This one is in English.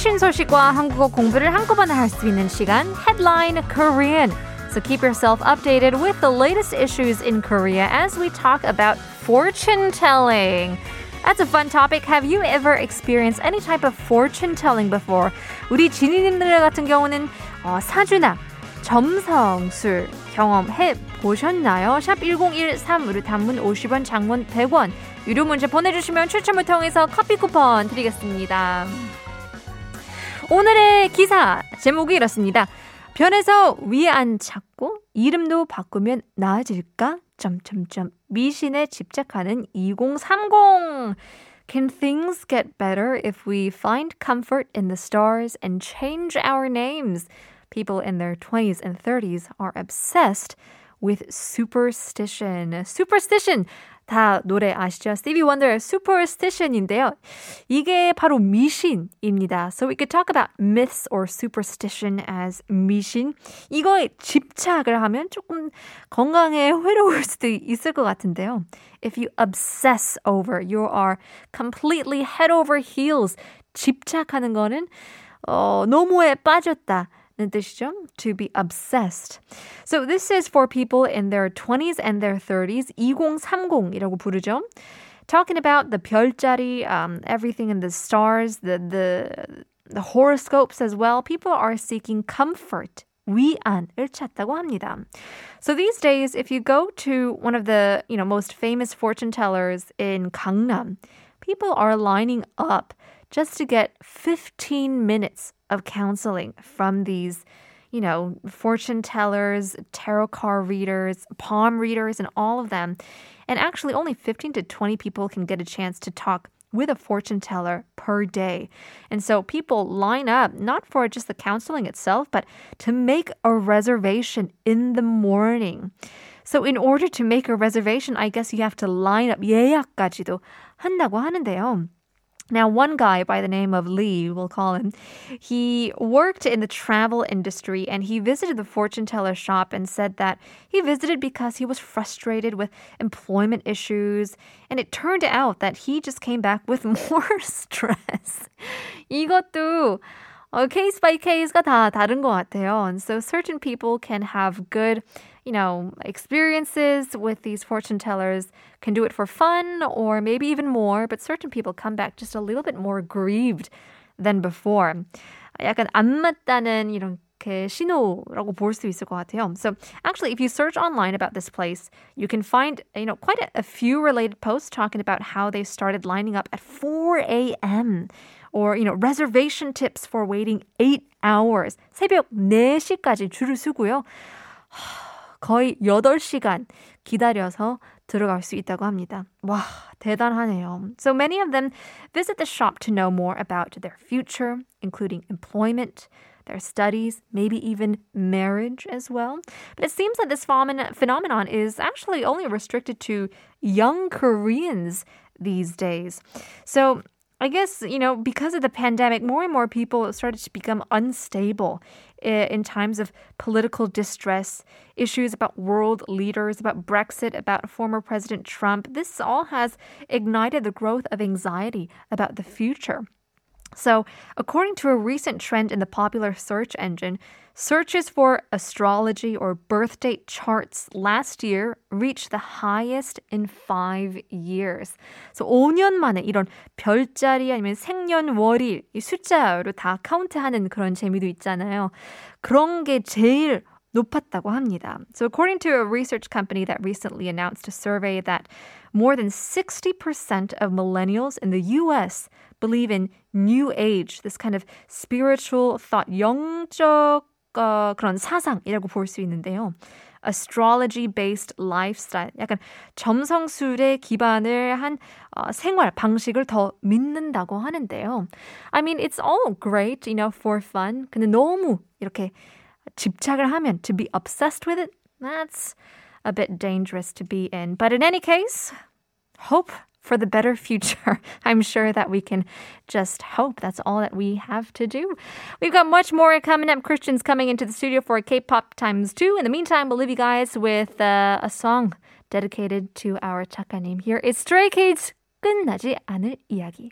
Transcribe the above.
최신 소식과 한국어 공부를 한꺼번에 할 수 있는 시간 Headline Korean. So keep yourself updated with the latest issues in Korea as we talk about fortune telling. That's a fun topic. Have you ever experienced any type of fortune telling before? 우리 지니님들 같은 경우는 어, 사주나 점성술 경험해 보셨나요? 샵 1013으로 단문 50원, 장문 100원 유료 문자 보내주시면 추첨을 통해서 커피 쿠폰 드리겠습니다. 오늘의 기사 제목이 이렇습니다. 변해서 위에 안 찾고 이름도 바꾸면 나아질까? 점점점 미신에 집착하는 2030 Can things get better if we find comfort in the stars and change our names? People in their 20s and 30s are obsessed with superstition. Superstition 다 노래 아시죠? Stevie Wonder Superstition인데요. 이게 바로 미신입니다. So we could talk about myths or superstition as 미신. 이거에 집착을 하면 조금 건강에 회로울 수도 있을 것 같은데요. If you obsess over, you are completely head over heels. 집착하는 거는 어, 노무에 빠졌다. 뜻이죠. To be obsessed. So this is for people in their 20s and their 30s. 2030이라고 부르죠. Talking about the 별자리, um, everything in the stars, the, the, the horoscopes as well. People are seeking comfort. 위안을 찾다고 합니다. So these days, if you go to one of the you know most famous fortune tellers in Gangnam, people are lining up just to get 15 minutes of counseling from these, you know, fortune tellers, tarot card readers, palm readers, and all of them. And actually, only 15 to 20 people can get a chance to talk with a fortune teller per day. And so people line up not for just the counseling itself, but to make a reservation in the morning. So in order to make a reservation, I guess you have to line up 예약까지도 한다고 하는데요. Now, one guy by the name of Lee, we'll call him, he worked in the travel industry and he visited the fortune teller shop and said that he visited because he was frustrated with employment issues. And it turned out that he just came back with more stress. 이것도 어, case by case가 다 다른 것 같아요. And so certain people can have good you know, experiences with these fortune tellers can do it for fun or maybe even more, but certain people come back just a little bit more grieved than before. 약간 안 맞다는 이런 이렇게 신호라고 볼 수 있을 것 같아요. So actually, if you search online about this place, you can find you know quite a, a few related posts talking about how they started lining up at 4 a.m. or you know reservation tips for waiting 8 hours. 새벽 4시까지 줄을 서고요. 거의 8시간 기다려서 들어갈 수 있다고 합니다. 와, 대단하네요. So many of them visit the shop to know more about their future, including employment, their studies, maybe even marriage as well. But it seems that this phenomenon is actually only restricted to young Koreans these days. So I guess, you know, because of the pandemic, more and more people started to become unstable eh, in times of political distress, issues about world leaders, about Brexit, about former President Trump. This all has ignited the growth of anxiety about the future. So, according to a recent trend in the popular search engine, searches for astrology or birth date charts last year reached the highest in five years. So 5년 만에 이런 별자리 아니면 생년월일 이 숫자로 다 카운트하는 그런 재미도 있잖아요. 그런 게 제일 높았다고 합니다. So according to a research company that recently announced a survey that more than 60% of millennials in the US believe in new age, this kind of spiritual thought, 영적 어, 그런 사상이라고 볼 수 있는데요. astrology-based lifestyle, 약간 점성술에 기반을 한 어, 생활 방식을 더 믿는다고 하는데요. I mean, it's all great, you know, for fun. 근데 너무 이렇게 집착을 하면 to be obsessed with it, that's a bit dangerous to be in. But in any case, hope for the better future. I'm sure that we can just hope. That's all that we have to do. We've got much more coming up. Christians coming into the studio for K-pop times two. In the meantime, we'll leave you guys with uh, a song dedicated to our 작가님. Here is Stray Kids. 끝나지 않을 이야기.